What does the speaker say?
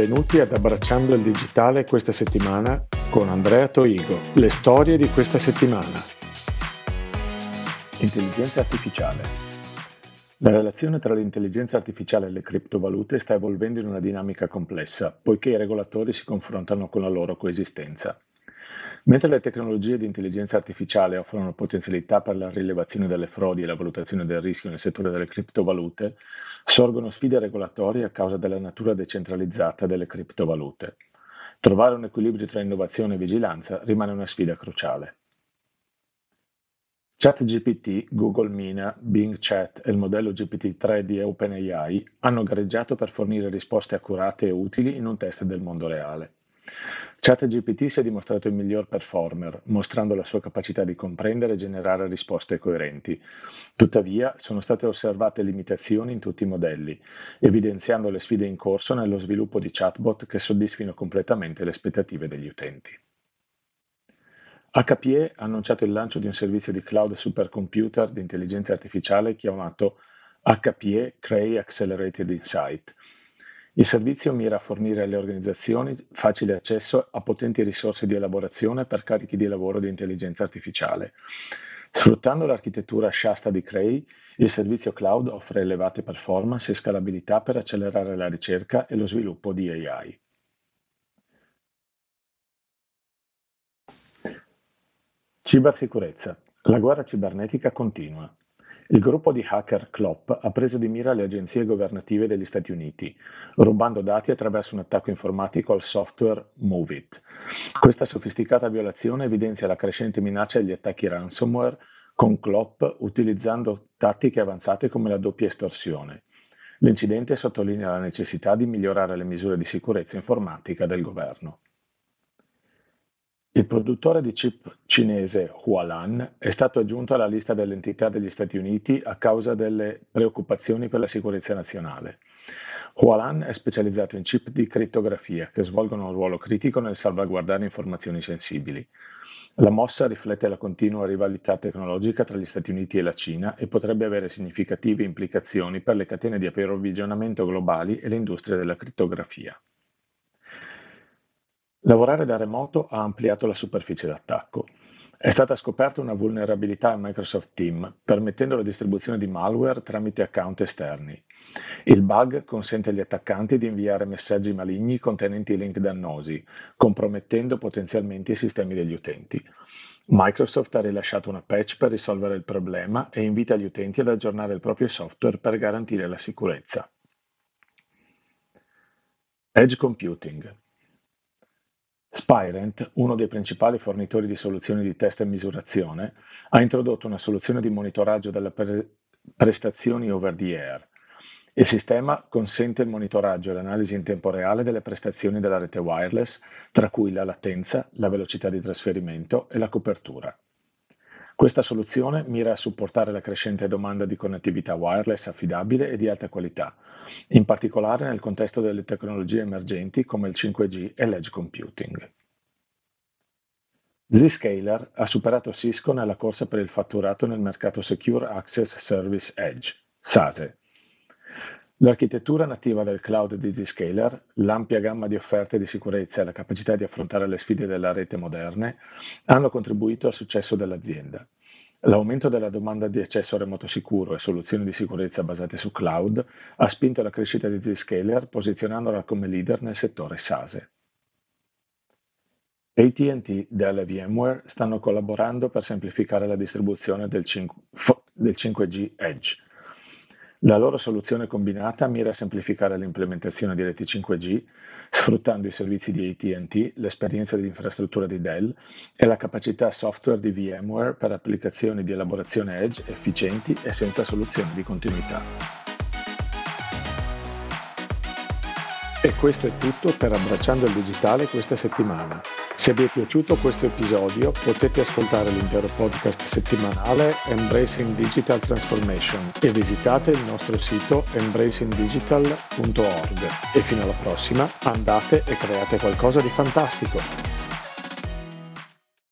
Benvenuti ad Abbracciando il Digitale questa settimana con Andrea Toigo. Le storie di questa settimana. Intelligenza artificiale. La relazione tra l'intelligenza artificiale e le criptovalute sta evolvendo in una dinamica complessa, poiché i regolatori si confrontano con la loro coesistenza. Mentre le tecnologie di intelligenza artificiale offrono potenzialità per la rilevazione delle frodi e la valutazione del rischio nel settore delle criptovalute, sorgono sfide regolatorie a causa della natura decentralizzata delle criptovalute. Trovare un equilibrio tra innovazione e vigilanza rimane una sfida cruciale. ChatGPT, Google Mina, Bing Chat e il modello GPT-3 di OpenAI hanno gareggiato per fornire risposte accurate e utili in un test del mondo reale. ChatGPT si è dimostrato il miglior performer, mostrando la sua capacità di comprendere e generare risposte coerenti. Tuttavia, sono state osservate limitazioni in tutti i modelli, evidenziando le sfide in corso nello sviluppo di chatbot che soddisfino completamente le aspettative degli utenti. HPE ha annunciato il lancio di un servizio di cloud supercomputer di intelligenza artificiale chiamato HPE Cray Accelerated Insight, il servizio mira a fornire alle organizzazioni facile accesso a potenti risorse di elaborazione per carichi di lavoro di intelligenza artificiale. Sfruttando l'architettura Shasta di Cray, il servizio cloud offre elevate performance e scalabilità per accelerare la ricerca e lo sviluppo di AI. Cibersicurezza. La guerra cibernetica continua. Il gruppo di hacker Clop ha preso di mira le agenzie governative degli Stati Uniti, rubando dati attraverso un attacco informatico al software MoveIt. Questa sofisticata violazione evidenzia la crescente minaccia degli attacchi ransomware con Clop utilizzando tattiche avanzate come la doppia estorsione. L'incidente sottolinea la necessità di migliorare le misure di sicurezza informatica del governo. Il produttore di chip cinese Hualan è stato aggiunto alla lista delle entità degli Stati Uniti a causa delle preoccupazioni per la sicurezza nazionale. Hualan è specializzato in chip di crittografia che svolgono un ruolo critico nel salvaguardare informazioni sensibili. La mossa riflette la continua rivalità tecnologica tra gli Stati Uniti e la Cina e potrebbe avere significative implicazioni per le catene di approvvigionamento globali e l'industria della crittografia. Lavorare da remoto ha ampliato la superficie d'attacco. È stata scoperta una vulnerabilità in Microsoft Team, permettendo la distribuzione di malware tramite account esterni. Il bug consente agli attaccanti di inviare messaggi maligni contenenti link dannosi, compromettendo potenzialmente i sistemi degli utenti. Microsoft ha rilasciato una patch per risolvere il problema e invita gli utenti ad aggiornare il proprio software per garantire la sicurezza. Edge Computing Spirent, uno dei principali fornitori di soluzioni di test e misurazione, ha introdotto una soluzione di monitoraggio delle pre- prestazioni over the air. Il sistema consente il monitoraggio e l'analisi in tempo reale delle prestazioni della rete wireless, tra cui la latenza, la velocità di trasferimento e la copertura. Questa soluzione mira a supportare la crescente domanda di connettività wireless affidabile e di alta qualità, in particolare nel contesto delle tecnologie emergenti come il 5G e l'edge computing. Zscaler ha superato Cisco nella corsa per il fatturato nel mercato Secure Access Service Edge, SASE, L'architettura nativa del cloud di Zscaler, l'ampia gamma di offerte di sicurezza e la capacità di affrontare le sfide della rete moderne hanno contribuito al successo dell'azienda. L'aumento della domanda di accesso remoto sicuro e soluzioni di sicurezza basate su cloud ha spinto la crescita di Zscaler posizionandola come leader nel settore SASE. AT&T e VMware stanno collaborando per semplificare la distribuzione del 5G Edge la loro soluzione combinata mira a semplificare l'implementazione di reti 5G, sfruttando i servizi di AT&T, l'esperienza di infrastruttura di Dell e la capacità software di VMware per applicazioni di elaborazione edge efficienti e senza soluzioni di continuità. E questo è tutto per Abbracciando il Digitale questa settimana. Se vi è piaciuto questo episodio potete ascoltare l'intero podcast settimanale Embracing Digital Transformation e visitate il nostro sito embracingdigital.org. E fino alla prossima andate e create qualcosa di fantastico!